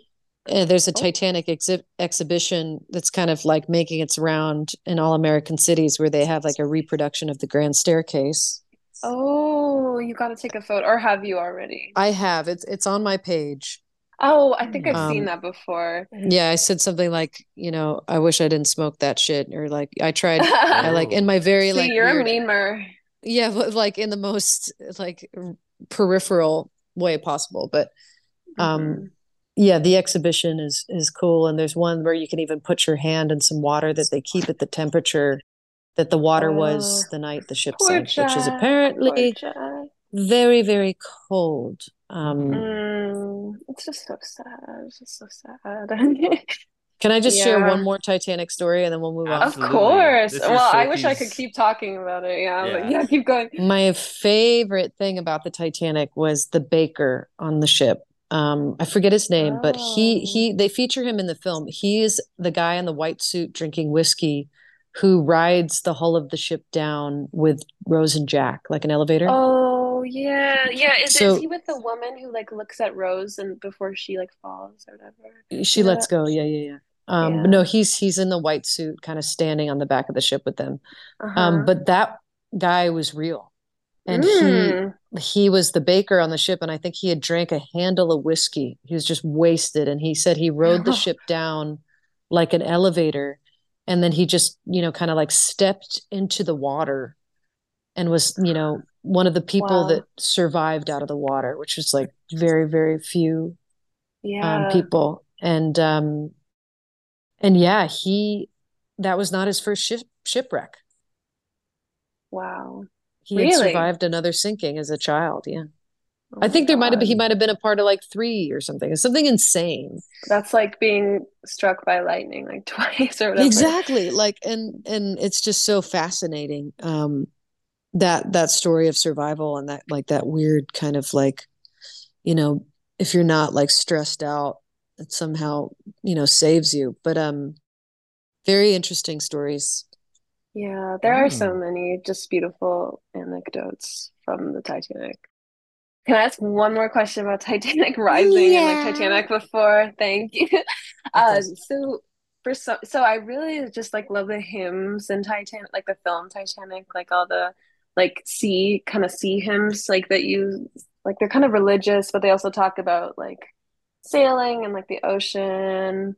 uh, there's a Oh. Titanic exhi exhibition that's kind of like making its round in all American cities where they have like a reproduction of the Grand Staircase. Oh, you got to take a photo, or have you already? I have. It's it's on my page. Oh, I think I've seen Um, that before. Yeah, I said something like, you know, I wish I didn't smoke that shit, or like I tried. I like [laughs] in my very See, like you're weird, a memer. yeah, but like in the most like peripheral way possible. But um, Mhm. yeah, the exhibition is is cool, and there's one where you can even put your hand in some water that they keep at the temperature that the water was Oh, the night the ship sank, which is apparently very very cold. Um, Mm, it's just so sad. It's just so sad. [laughs] can I just share one more Titanic story and then we'll move on? Of course. This is Well, I wish I could keep talking about it. Yeah, but Yeah. yeah, keep going. My favorite thing about the Titanic was the baker on the ship. Um, I forget his name, but he Oh. he they feature him in the film. He is the guy in the white suit drinking whiskey who rides the hull of the ship down with Rose and Jack, like an elevator. Oh yeah, yeah. Is, So- is he with the woman who like looks at Rose and before she like falls or whatever? She yeah. lets go. Yeah, yeah, yeah. Um, Yeah. but no, he's he's in the white suit, kind of standing on the back of the ship with them. Uh-huh. Um, but that guy was real, and he Mm. he was the baker on the ship and i think he had drank a handle of whiskey he was just wasted and he said he rode the ship down like an elevator and then he just you know kind of like stepped into the water and was you know one of the people Wow. that survived out of the water which was like very very few Yeah. um, people and um and yeah he that was not his first ship shipwreck Wow. he had survived another sinking as a child yeah Oh I think there might have been, he might have been a part of like three or something. Something insane. That's like being struck by lightning like [laughs] twice or whatever. Exactly. Like and and it's just so fascinating. Um that that story of survival and that like that weird kind of like, you know, if you're not like stressed out, it somehow, you know, saves you. But um very interesting stories. Yeah, there are so Mm. many just beautiful anecdotes from the Titanic. Can I ask one more question about Titanic [laughs] Rising and like Titanic before? Thank you. [laughs] Uh, so for so so I really just like love the hymns in Titanic, like the film Titanic, like all the like sea kind of sea hymns, like that you like they're kind of religious, but they also talk about like sailing and like the ocean.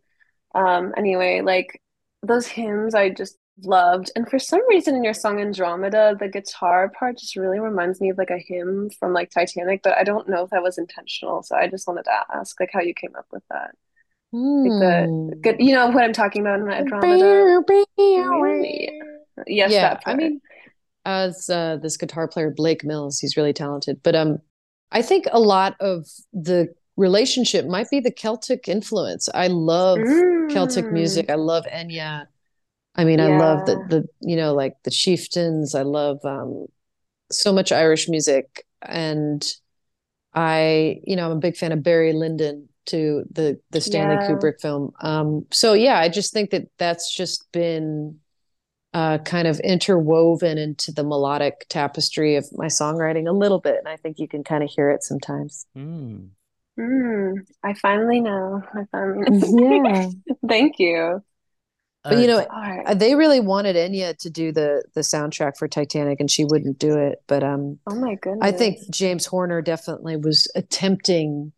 Um, anyway, like those hymns I just loved. And for some reason in your song Andromeda, the guitar part just really reminds me of like a hymn from like Titanic, but I don't know if that was intentional. So I just wanted to ask like how you came up with that. Like the Hmm. good, you know what I'm talking about in Andromeda? Yes, yeah, that I mean, as uh, this guitar player Blake Mills, he's really talented. But um, I think a lot of the relationship might be the Celtic influence. I love Celtic Mm. music. I love Enya. I mean, I love the the you know like the chieftains. I love um, so much Irish music, and I you know I'm a big fan of Barry Lyndon to the the Stanley Yeah. Kubrick film. Um, so yeah, I just think that that's just been uh, kind of interwoven into the melodic tapestry of my songwriting a little bit, and I think you can kind of hear it sometimes. Mm. Mm, I finally know. I finally know. Yeah. [laughs] Thank you. But you know, All right. Uh, They really wanted Enya to do the the soundtrack for Titanic, and she wouldn't do it. But um, Oh my goodness. I think James Horner definitely was attempting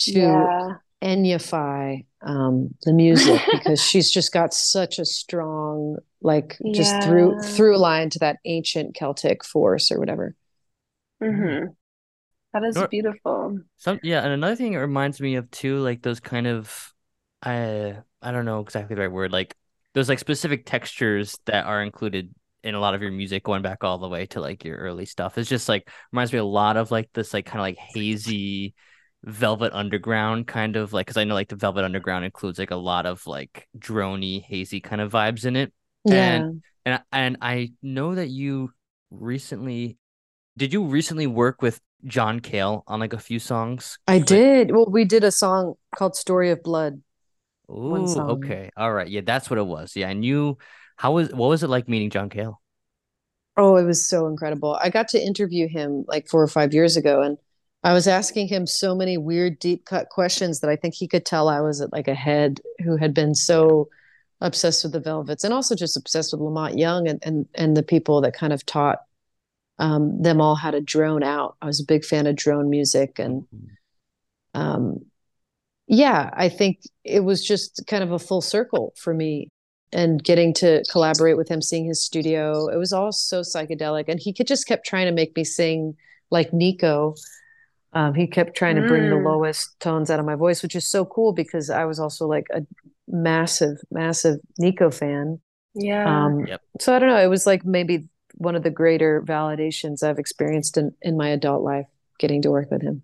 to Yeah. Enyify um, the music because she's just got such a strong like just through Yeah. through line to that ancient Celtic force or whatever. hmm That is Nor- beautiful. Some yeah, and another thing it reminds me of too, like those kind of I I don't know exactly the right word, like those like specific textures that are included in a lot of your music going back all the way to like your early stuff. It's just like reminds me a lot of like this like kind of like hazy Velvet Underground kind of like because I know like the Velvet Underground includes like a lot of like drony, hazy kind of vibes in it. Yeah. And and I know that you recently did you recently work with John Cale on like a few songs? I Like- did. Well, we did a song called Story of Blood. Ooh, okay. All right. Yeah, that's what it was. Yeah, I knew how was what was it like meeting John Cale? Oh, it was so incredible. I got to interview him like four or five years ago, and I was asking him so many weird, deep cut questions that I think he could tell I was at like a head who had been so obsessed with the Velvets and also just obsessed with La Monte Young and and and the people that kind of taught um, them all how to drone out. I was a big fan of drone music, and um, yeah, I think it was just kind of a full circle for me and getting to collaborate with him, seeing his studio. It was all so psychedelic. And he could just kept trying to make me sing like Nico. Um, he kept trying to bring the Mm. lowest tones out of my voice, which is so cool because I was also like a massive, massive Nico fan. Yeah. Um, Yep. So I don't know. It was like maybe one of the greater validations I've experienced in, in my adult life, getting to work with him.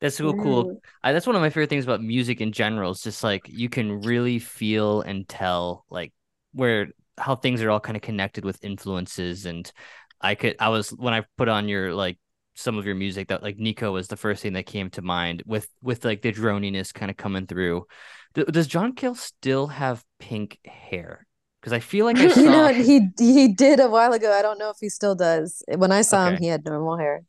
That's so cool. Mm. I, that's one of my favorite things about music in general. It's just like you can really feel and tell like where how things are all kind of connected with influences. And I could I was when I put on your like some of your music that like Nico was the first thing that came to mind with with like the droniness kind of coming through. Th- does John Cale still have pink hair? Because I feel like I [laughs] saw You know, he he did a while ago. I don't know if he still does. When I saw him, he had normal hair.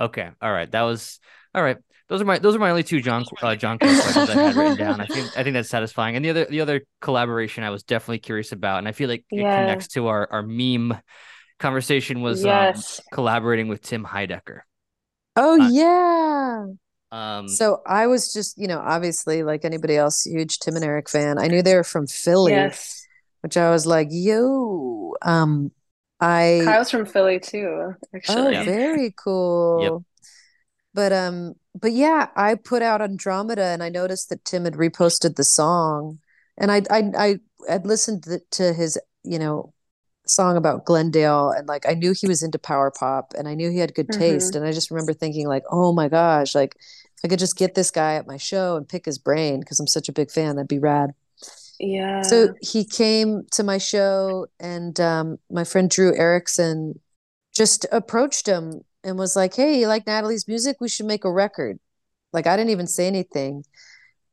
Okay, all right. That was all right. Those are my those are my only two John uh, John Cale questions I had written down. I think I think that's satisfying. And the other the other collaboration I was definitely curious about, and I feel like it connects to our our meme conversation was um, collaborating with Tim Heidecker. Oh Uh, yeah. Um, So I was just, you know, obviously like anybody else, huge Tim and Eric fan. I knew they were from Philly, Yes. which I was like, yo. Um, I Kyle's from Philly too, Actually. oh, actually. very cool. But um, but yeah, I put out Andromeda, and I noticed that Tim had reposted the song, and I I I had listened to, to his, you know, song about Glendale, and like I knew he was into power pop, and I knew he had good taste, and I just remember thinking like, oh my gosh, like if I could just get this guy at my show and pick his brain because I'm such a big fan, that'd be rad. Yeah. So he came to my show, and um, my friend Drew Erickson just approached him and was like, "Hey, you like Natalie's music? We should make a record." Like I didn't even say anything,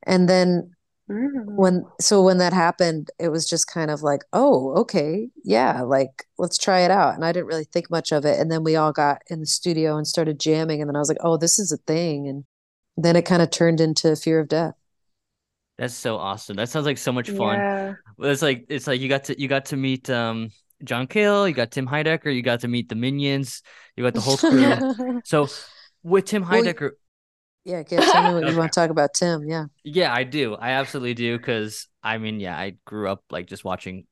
and then Mm. when so when that happened, it was just kind of like, "Oh, okay, yeah, like let's try it out." And I didn't really think much of it, and then we all got in the studio and started jamming, and then I was like, "Oh, this is a thing," and then it kind of turned into Fear of Death. that's so awesome. That sounds like so much fun. Yeah. Well, It's like it's like you got to you got to meet um John Cale, you got Tim Heidecker, you got to meet the Minions, you got the whole crew. [laughs] So with Tim Well, Heidecker, Yeah, yeah, tell me what you want to talk about, Tim. Yeah. yeah, I do. I absolutely do because I mean, yeah, I grew up like just watching.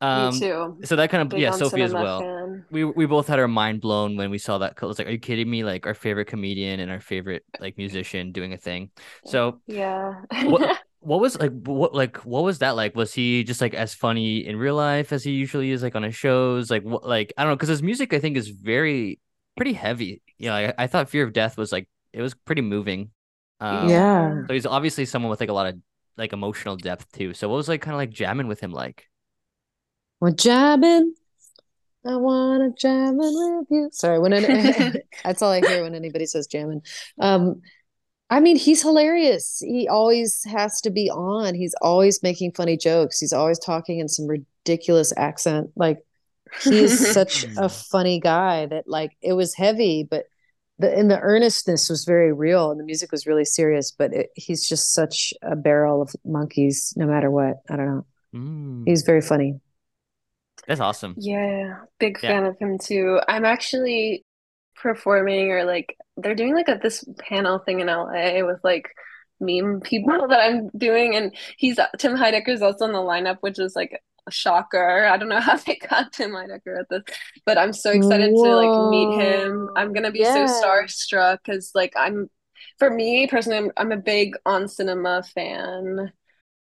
Um, Me too. so that kind of Big yeah, Sophie as well. fan. We we both had our mind blown when we saw that. It was like, are you kidding me? Like our favorite comedian and our favorite like musician doing a thing. So Yeah. what [laughs] what was like what like what was that like? Was he just like as funny in real life as he usually is like on his shows? Like what like I don't know because his music I think is very pretty heavy. You know, I, I thought Fear of Death was like it was pretty moving. Um, Yeah. So he's obviously someone with like a lot of like emotional depth too. So what was like kind of like jamming with him like? We're jamming. I wanna jamming with you. Sorry, when any, [laughs] that's all I hear when anybody says jamming. Um, I mean, he's hilarious. He always has to be on. He's always making funny jokes. He's always talking in some ridiculous accent. Like he's [laughs] such a funny guy that like it was heavy, but the and the earnestness was very real, and the music was really serious. But it, he's just such a barrel of monkeys, no matter what. I don't know. Mm, He's very funny. that's awesome. Yeah, big Yeah. fan of him too. I'm actually performing or like they're doing like a this panel thing in LA with like meme people [laughs] that I'm doing and he's Tim Heidecker's also in the lineup, which is like shocker. I don't know [laughs] how they got Tim Heidecker at this, but I'm so excited to like meet him. I'm gonna be Yeah. so starstruck because like I'm for me personally, I'm, I'm a big On Cinema fan.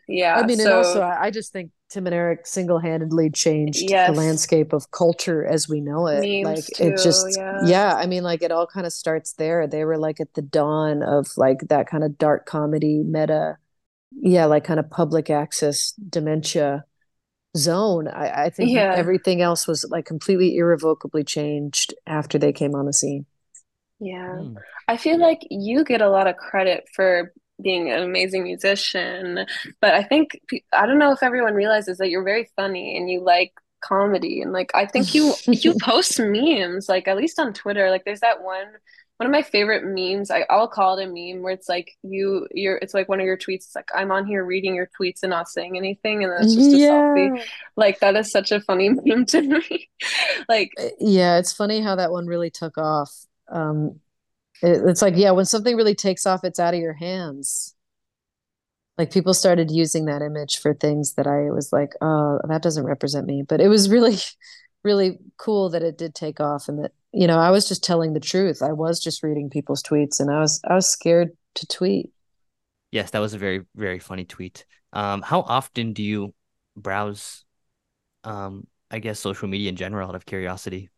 Yeah, I mean, and also I just think Tim and Eric single-handedly changed the landscape of culture as we know it. Memes Like too, it just, yeah. yeah, I mean, like it all kind of starts there. They were like at the dawn of like that kind of dark comedy meta, yeah, like kind of public access dementia zone. I, I think Yeah. everything else was like completely irrevocably changed after they came on the scene. yeah. Hmm. I feel like you get a lot of credit for being an amazing musician, but I think I don't know if everyone realizes that you're very funny and you like comedy and like I think you you [laughs] post memes like at least on Twitter like there's that one one of my favorite memes I, I'll call it a meme where it's like you you're it's like one of your tweets it's like I'm on here reading your tweets and not saying anything and then it's just a selfie like that is such a funny [laughs] meme to me like Uh, Yeah, it's funny how that one really took off. Um, it, it's like, yeah, when something really takes off, it's out of your hands. Like people started using that image for things that I was like, oh, that doesn't represent me. But it was really, [laughs] really cool that it did take off and that, you know, I was just telling the truth. I was just reading people's tweets and I was I was scared to tweet. Yes, that was a very, very funny tweet. Um, how often do you browse, um, I guess social media in general, out of curiosity?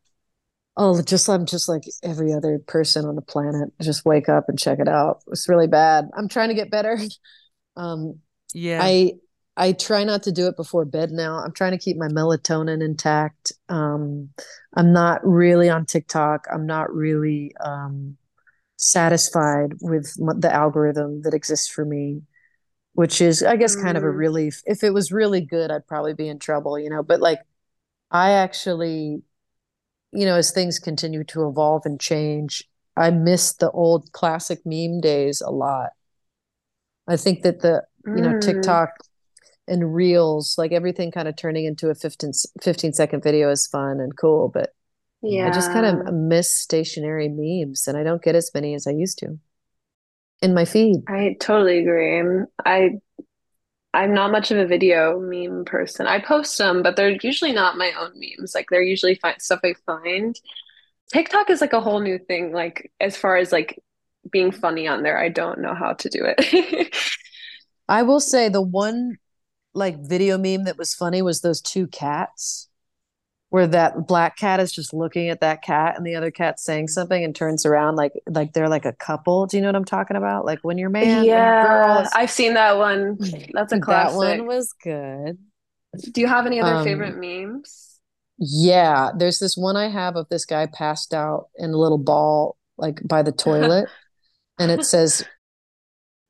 Oh, just I'm just like every other person on the planet. Just wake up and check it out. It's really bad. I'm trying to get better. [laughs] Um, Yeah. I I try not to do it before bed now. I'm trying to keep my melatonin intact. Um, I'm not really on TikTok. I'm not really um, satisfied with the algorithm that exists for me, which is, I guess, kind of a Mm. relief. If it was really good, I'd probably be in trouble, you know. But like, I actually, you know, as things continue to evolve and change, I miss the old classic meme days a lot. I think that the you know mm, TikTok and Reels, like everything kind of turning into a 15, 15 second video is fun and cool, but yeah I just kind of miss stationary memes and I don't get as many as I used to in my feed. I totally agree. I'm- I I'm not much of a video meme person. I post them, but they're usually not my own memes. Like they're usually fi stuff I find. TikTok is like a whole new thing. Like as far as like being funny on there, I don't know how to do it. [laughs] I will say the one like video meme that was funny was those two cats where that black cat is just looking at that cat and the other cat's saying something and turns around like like they're like a couple. Do you know what I'm talking about? Like when your man Yeah, is I've seen that one. That's a classic. that one was good. Do you have any other Um, favorite memes? Yeah, there's this one I have of this guy passed out in a little ball, like by the [laughs] toilet, and it says,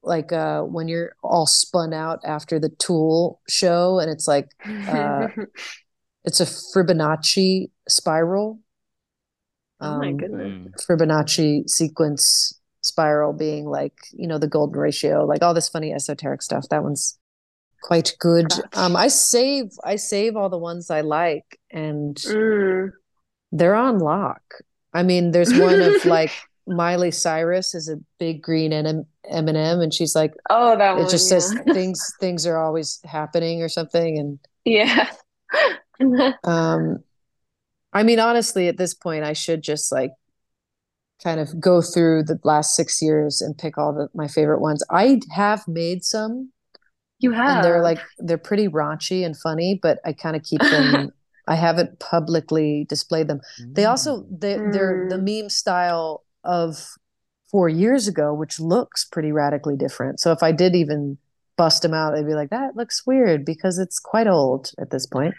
like, uh, when you're all spun out after the Tool show, and it's like, uh, [laughs] it's a Fibonacci spiral. Oh my Um, goodness. Hmm. Fibonacci sequence spiral being like, you know, the golden ratio, like all this funny esoteric stuff. That one's quite good. Gotcha. Um, I save, I save all the ones I like, and Mm. they're on lock. I mean, there's one of [laughs] like Miley Cyrus is a big green M and M, and she's like, Oh, that it one, just says [laughs] things things are always happening or something. And Yeah. [laughs] um, I mean, honestly, at this point, I should just like kind of go through the last six years and pick all the my favorite ones. I have made some, You have. and they're like they're pretty raunchy and funny, but I kind of keep them. [laughs] I haven't publicly displayed them. They also they they're the meme style of four years ago, which looks pretty radically different. So if I did even bust them out, they'd be like, that looks weird because it's quite old at this point.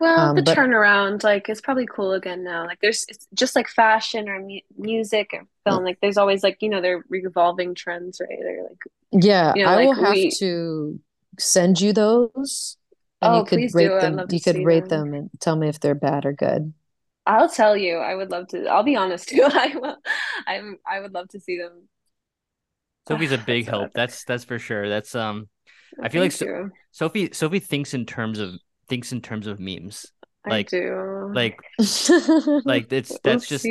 Well, Um, the but- turnaround, like, it's probably cool again now. Like, there's it's just like fashion or mu music or film. Like, there's always like, you know, they're revolving trends, right? They're like, Yeah, You know, I like will have we- to send you those, and Oh, you could please rate do. Them. You could rate them. them and tell me if they're bad or good. I'll tell you, I would love to. I'll be honest too. [laughs] I will. I'm. I would love to see them. Sophie's a [sighs] big help. That's that's for sure. That's um I feel like you. Sophie Sophie thinks in terms of thinks in terms of memes. I like- do. Like [laughs] like it's that's just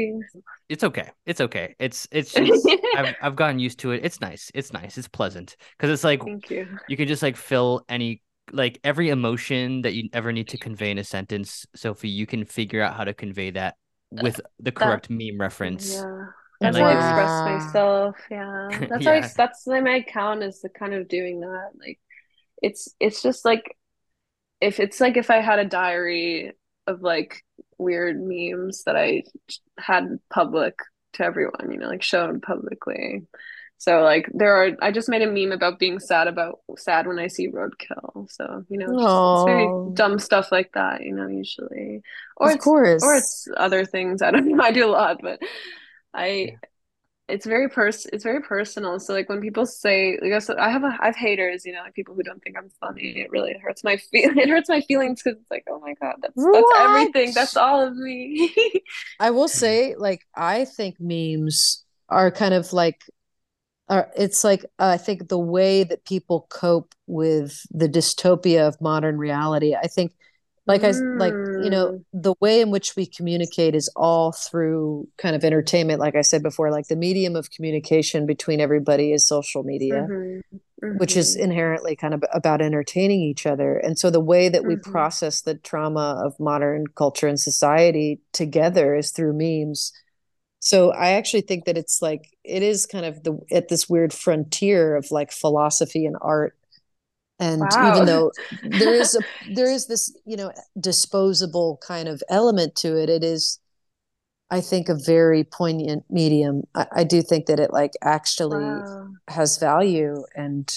it's okay. It's okay. It's it's [laughs] just I've I've gotten used to it. It's nice. It's nice. It's pleasant because it's like Thank you. you can just like fill any like every emotion that you ever need to convey in a sentence, Sophie, you can figure out how to convey that uh, with the correct meme reference. Yeah. That's like, how I express Wow. myself. Yeah. [laughs] That's how I, Yeah. that's my account is the kind of doing that. Like it's it's just like if it's like if I had a diary of like weird memes that I had public to everyone, you know, like shown publicly. So like there are I just made a meme about being sad about sad when I see roadkill. So, you know, just, it's very dumb stuff like that, you know, usually. Or of it's course. or it's other things. I don't [laughs] know. I do a lot, but I it's very pers it's very personal. So like when people say like I I have a I have haters, you know, like people who don't think I'm funny. It really hurts my feel [laughs] it hurts my feelings because it's like, oh my God, that's that's everything. That's all of me. [laughs] I will say, like, I think memes are kind of like, are it's like uh, I think the way that people cope with the dystopia of modern reality. I think, like I like you know, the way in which we communicate is all through kind of entertainment. Like I said before, like the medium of communication between everybody is social media. Mhm, which is mhm. inherently kind of about entertaining each other. And so the way that we Mhm. process the trauma of modern culture and society together is through memes. So I actually think that it's like it is kind of the at this weird frontier of like philosophy and art. And Wow. even though there is a [laughs] there is this, you know, disposable kind of element to it, it is I think a very poignant medium. I, I do think that it like actually Wow. has value and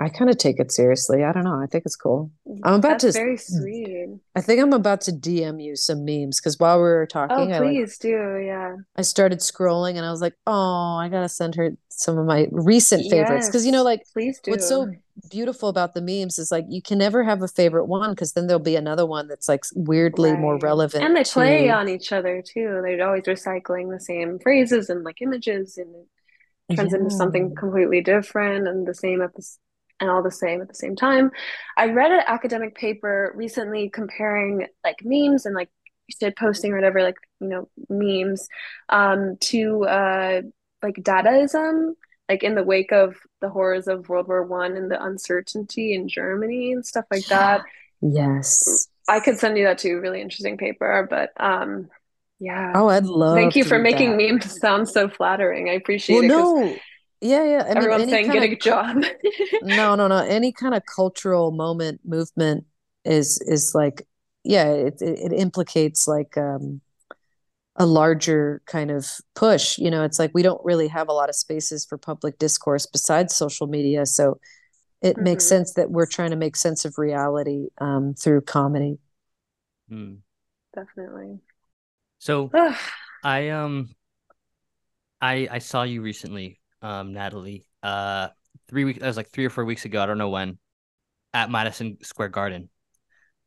I kind of take it seriously. I don't know. I think it's cool. Mm, I'm about That's to very mm. sweet. I think I'm about to DM you some memes because while we were Oh, talking, I like please do. Yeah. I started scrolling and I was like, oh, I gotta send her some of my recent favorites. Because you know, like please do. what's so beautiful about the memes is like you can never have a favorite one because then there'll be another one that's like weirdly more relevant And they play to on each other too. They're always recycling the same phrases and like images and it turns into something completely different and the same at the and all the same at the same time. I read an academic paper recently comparing like memes and like shit posting or whatever, like, you know, memes, um, to uh like Dadaism, like in the wake of the horrors of World War One and the uncertainty in Germany and stuff like that. Yes. I could send you that too, really interesting paper, but um yeah. Oh, I'd love Thank you for making that. memes sound so flattering. I appreciate Well, it no. Yeah, yeah. I mean, everyone's saying kind get of a job. [laughs] no, no, no. Any kind of cultural moment, movement is is like, yeah, it it, it implicates like um a larger kind of push. You know, it's like we don't really have a lot of spaces for public discourse besides social media. So it makes Mhm. sense that we're trying to make sense of reality um, through comedy. Hmm. Definitely. So [sighs] I um I I saw you recently, um, Natalie. Uh, three weeks. That was like three or four weeks ago. I don't know when, at Madison Square Garden,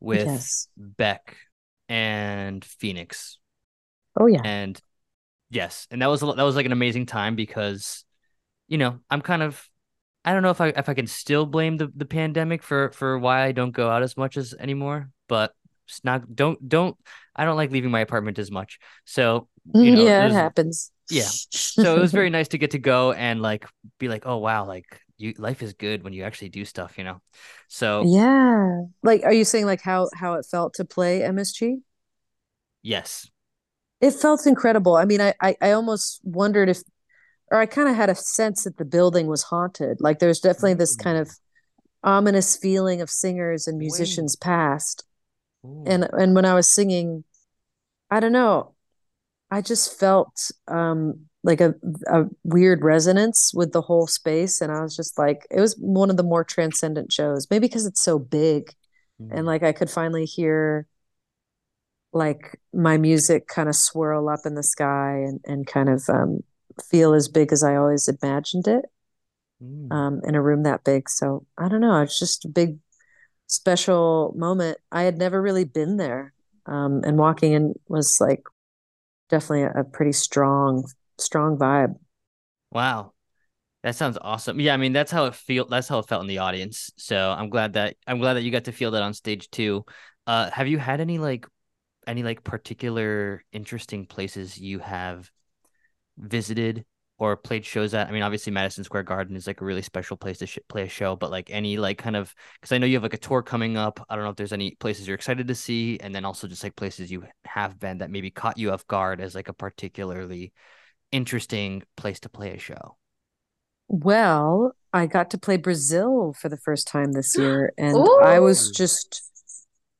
with Yes. Beck and Phoenix, Oh yeah. and yes, and that was a, that was like an amazing time because, you know, I'm kind of. I don't know if I if I can still blame the, the pandemic for for why I don't go out as much as anymore, but it's not don't don't I don't like leaving my apartment as much. So you know, yeah, it was- happens. Yeah. [laughs] so it was very nice to get to go and like be like, oh wow, like you life is good when you actually do stuff, you know. So Yeah. Like, are you saying like how how it felt to play MSG? yes, It felt incredible. I mean, I I, I almost wondered if, or I kind of had a sense that the building was haunted. Like, there's definitely this mm. kind of ominous feeling of singers and musicians past. Ooh. And and when I was singing, I don't know, I just felt um like a a weird resonance with the whole space, and I was just like, it was one of the more transcendent shows. Maybe because it's so big. Mm. and like I could finally hear like my music kind of swirl up in the sky and and kind of um, feel as big as I always imagined it Mm. um, in a room that big. So I don't know, it's just a big special moment. I had never really been there, um, and walking in was like definitely a, pretty strong strong vibe. wow. That sounds awesome. Yeah, I mean that's how it feel that's how it felt in the audience. So I'm glad that I'm glad that you got to feel that on stage too. Uh have you had any like any like particular interesting places you have visited or played shows at? I mean, obviously Madison Square Garden is like a really special place to sh- play a show, but like any like kind of because I know you have like a tour coming up. I don't know if there's any places you're excited to see, and then also just like places you have been that maybe caught you off guard as like a particularly interesting place to play a show. Well, I got to play Brazil for the first time this [gasps] year, and I was just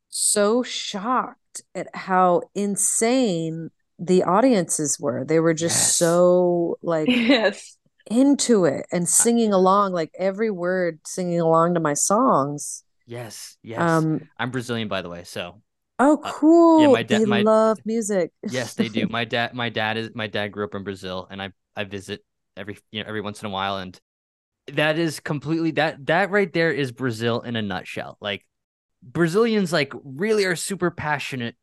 so shocked at how insane the audiences were. They were just Yes. so like [laughs] Yes. into it and singing along, like every word singing along to my songs. Yes, yes. Um, I'm Brazilian, by the way, so oh, Uh, yeah, my dad- They my- love music. [laughs] yes, they do. My dad, my dad is my dad grew up in Brazil, and I I visit every you know every once in a while, and that is completely that that right there is Brazil in a nutshell. Like Brazilians, like really are super passionate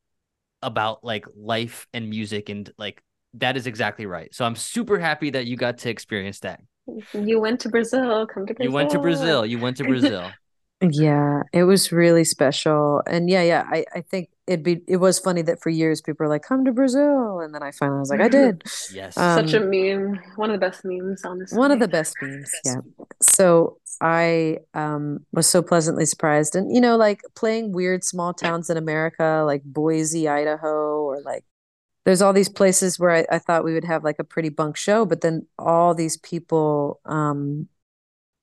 about like life and music, and like that is exactly right. So I'm super happy that you got to experience that. You went to Brazil. Come to Brazil. You went to Brazil. You went to Brazil. Yeah, it was really special. And yeah, yeah, I, I think it'd be it was funny that for years people were like, come to Brazil. And then I finally was like, I did. [laughs] Yes. Um, Such a meme. One of the best memes, honestly. One of the best memes, yeah. So I um was so pleasantly surprised. And you know, like playing weird small towns in America, like Boise, Idaho, or like there's all these places where I, I thought we would have like a pretty bunk show, but then all these people um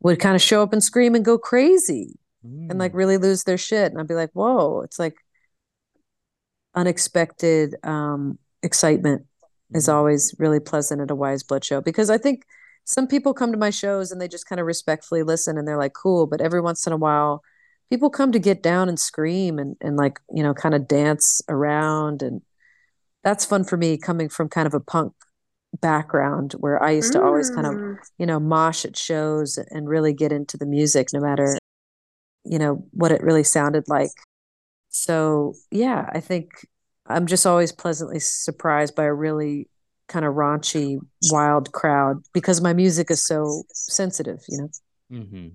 would kind of show up and scream and go crazy and like Mm. really lose their shit. And I'd be like, whoa, it's like unexpected um excitement is Mm. always really pleasant at a Weyes Blood show because I think some people come to my shows and they just kind of respectfully listen and they're like, cool. But every once in a while, people come to get down and scream and, and like, you know, kind of dance around. And that's fun for me coming from kind of a punk background where I used to always kind of, Mm. you know, mosh at shows and really get into the music no matter, you know, what it really sounded like. So, yeah, I think I'm just always pleasantly surprised by a really kind of raunchy, wild crowd because my music is so sensitive, you know. mm-hmm.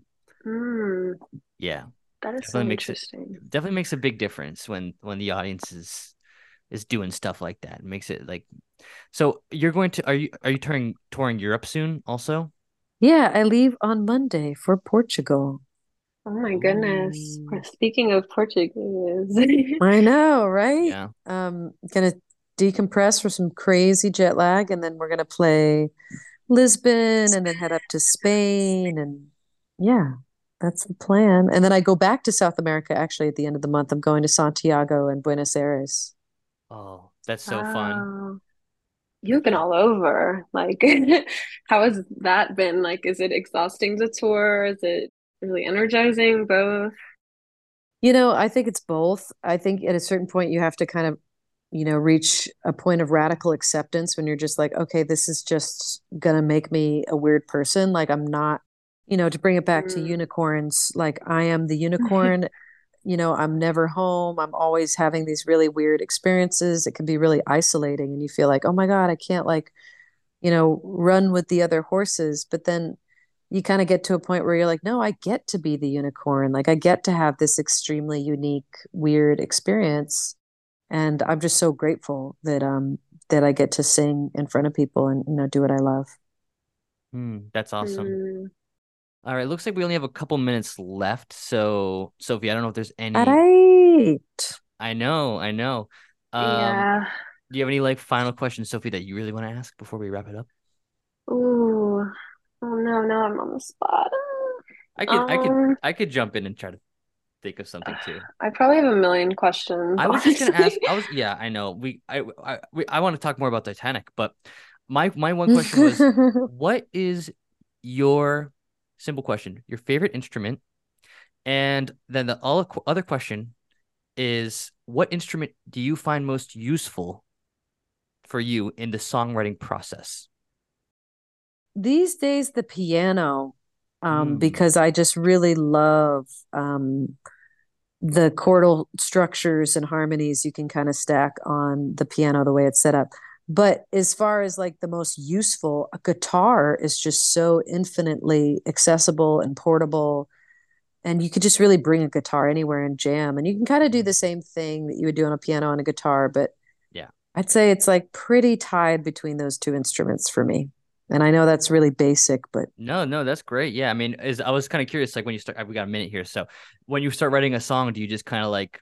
Mm. Yeah. That is so Definitely makes it- interesting. definitely makes a big difference when when the audience is is doing stuff like that. It makes it like so you're going to are you are you touring touring Europe soon also? Yeah, I leave on Monday for Portugal. Oh my goodness. Ooh. Speaking of Portuguese. [laughs] I know, right? Yeah. Um, gonna decompress for some crazy jet lag, and then we're gonna play Lisbon and then head up to Spain, and yeah, that's the plan. And then I go back to South America actually at the end of the month. I'm going to Santiago and Buenos Aires. Oh, that's so fun. You've been all over. Like, [laughs] how has that been? Like, is it exhausting to tour? Is it really energizing? Both? You know, I think it's both. I think at a certain point you have to kind of, you know, reach a point of radical acceptance when you're just like, okay, this is just gonna make me a weird person. Like I'm not, you know, to bring it back to Mm. unicorns, like I am the [laughs] unicorn. You know, I'm never home. I'm always having these really weird experiences. It can be really isolating and you feel like, oh my God, I can't like, you know, run with the other horses. But then you kind of get to a point where you're like, no, I get to be the unicorn. Like I get to have this extremely unique, weird experience. And I'm just so grateful that um that I get to sing in front of people and you know do what I love. Hmm, that's awesome. Mm. All right, looks like we only have a couple minutes left. So, Sophie, I don't know if there's any. All right. I know, I know. Um, Yeah. do you have any like final questions, Sophie, that you really want to ask before we wrap it up? Ooh. Oh no, now I'm on the spot. I could, I could, Um, I could jump in and try to think of something too. [sighs] I probably have a million questions, I was just gonna ask. I was, yeah, I know. We, I, I, we, I want to talk more about Titanic, but my, my one question was, [laughs] what is your simple question? Your favorite instrument, and then the all other question is, what instrument do you find most useful for you in the songwriting process? These days the piano um Mm. because I just really love um the chordal structures and harmonies you can kind of stack on the piano the way it's set up. But as far as like the most useful, a guitar is just so infinitely accessible and portable. And you could just really bring a guitar anywhere and jam. And you can kind of do the same thing that you would do on a piano and a guitar. But Yeah. I'd say it's like pretty tied between those two instruments for me. And I know that's really basic, but No, no, that's great. Yeah, I mean, is I was kind of curious, like when you start, uh, we got a minute here. So when you start writing a song, do you just kind of like,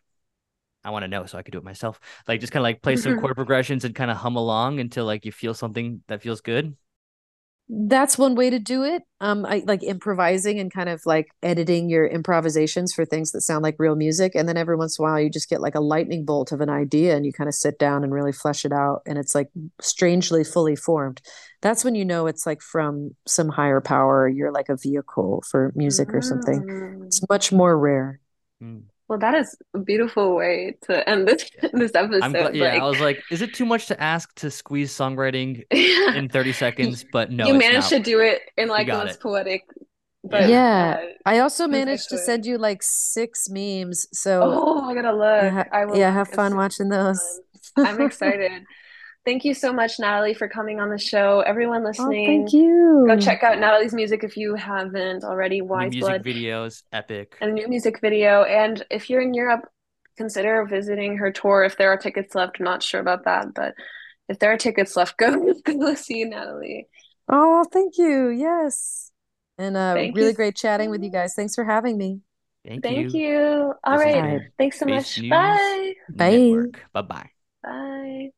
I want to know so I could do it myself, like just kind of like play some [laughs] chord progressions and kind of hum along until like you feel something that feels good? That's one way to do it. Um, I like improvising and kind of like editing your improvisations for things that sound like real music. And then every once in a while, you just get like a lightning bolt of an idea and you kind of sit down and really flesh it out. And it's like strangely fully formed. That's when you know it's like from some higher power. You're like a vehicle for music or something. Mm. It's much more rare. Mm. Well, that is a beautiful way to end this [laughs] this episode. I'm glad, yeah, like, I was like, is it too much to ask to squeeze songwriting [laughs] in 30 seconds? But no, you it's managed not. to do it in like the got most it. poetic. But Yeah. uh, I also managed to excellent. send you like six memes. So oh, I gotta look. yeah, ha- I will yeah, have fun watching those. done. I'm excited. [laughs] Thank you so much, Natalie, for coming on the show. Everyone Oh, listening, thank you. go check out Natalie's music if you haven't already. New Weyes music Blood videos, epic. and a new music video. And if you're in Europe, consider visiting her tour if there are tickets left. I'm not sure about that, but if there are tickets left, [laughs] go go see Natalie. Oh, thank you. Yes. And uh Thank really you great chatting with you guys. Thanks for having me. Thank, Thank you. you. All This right. Thanks so Based much. News Bye. Bye. Network. Bye bye.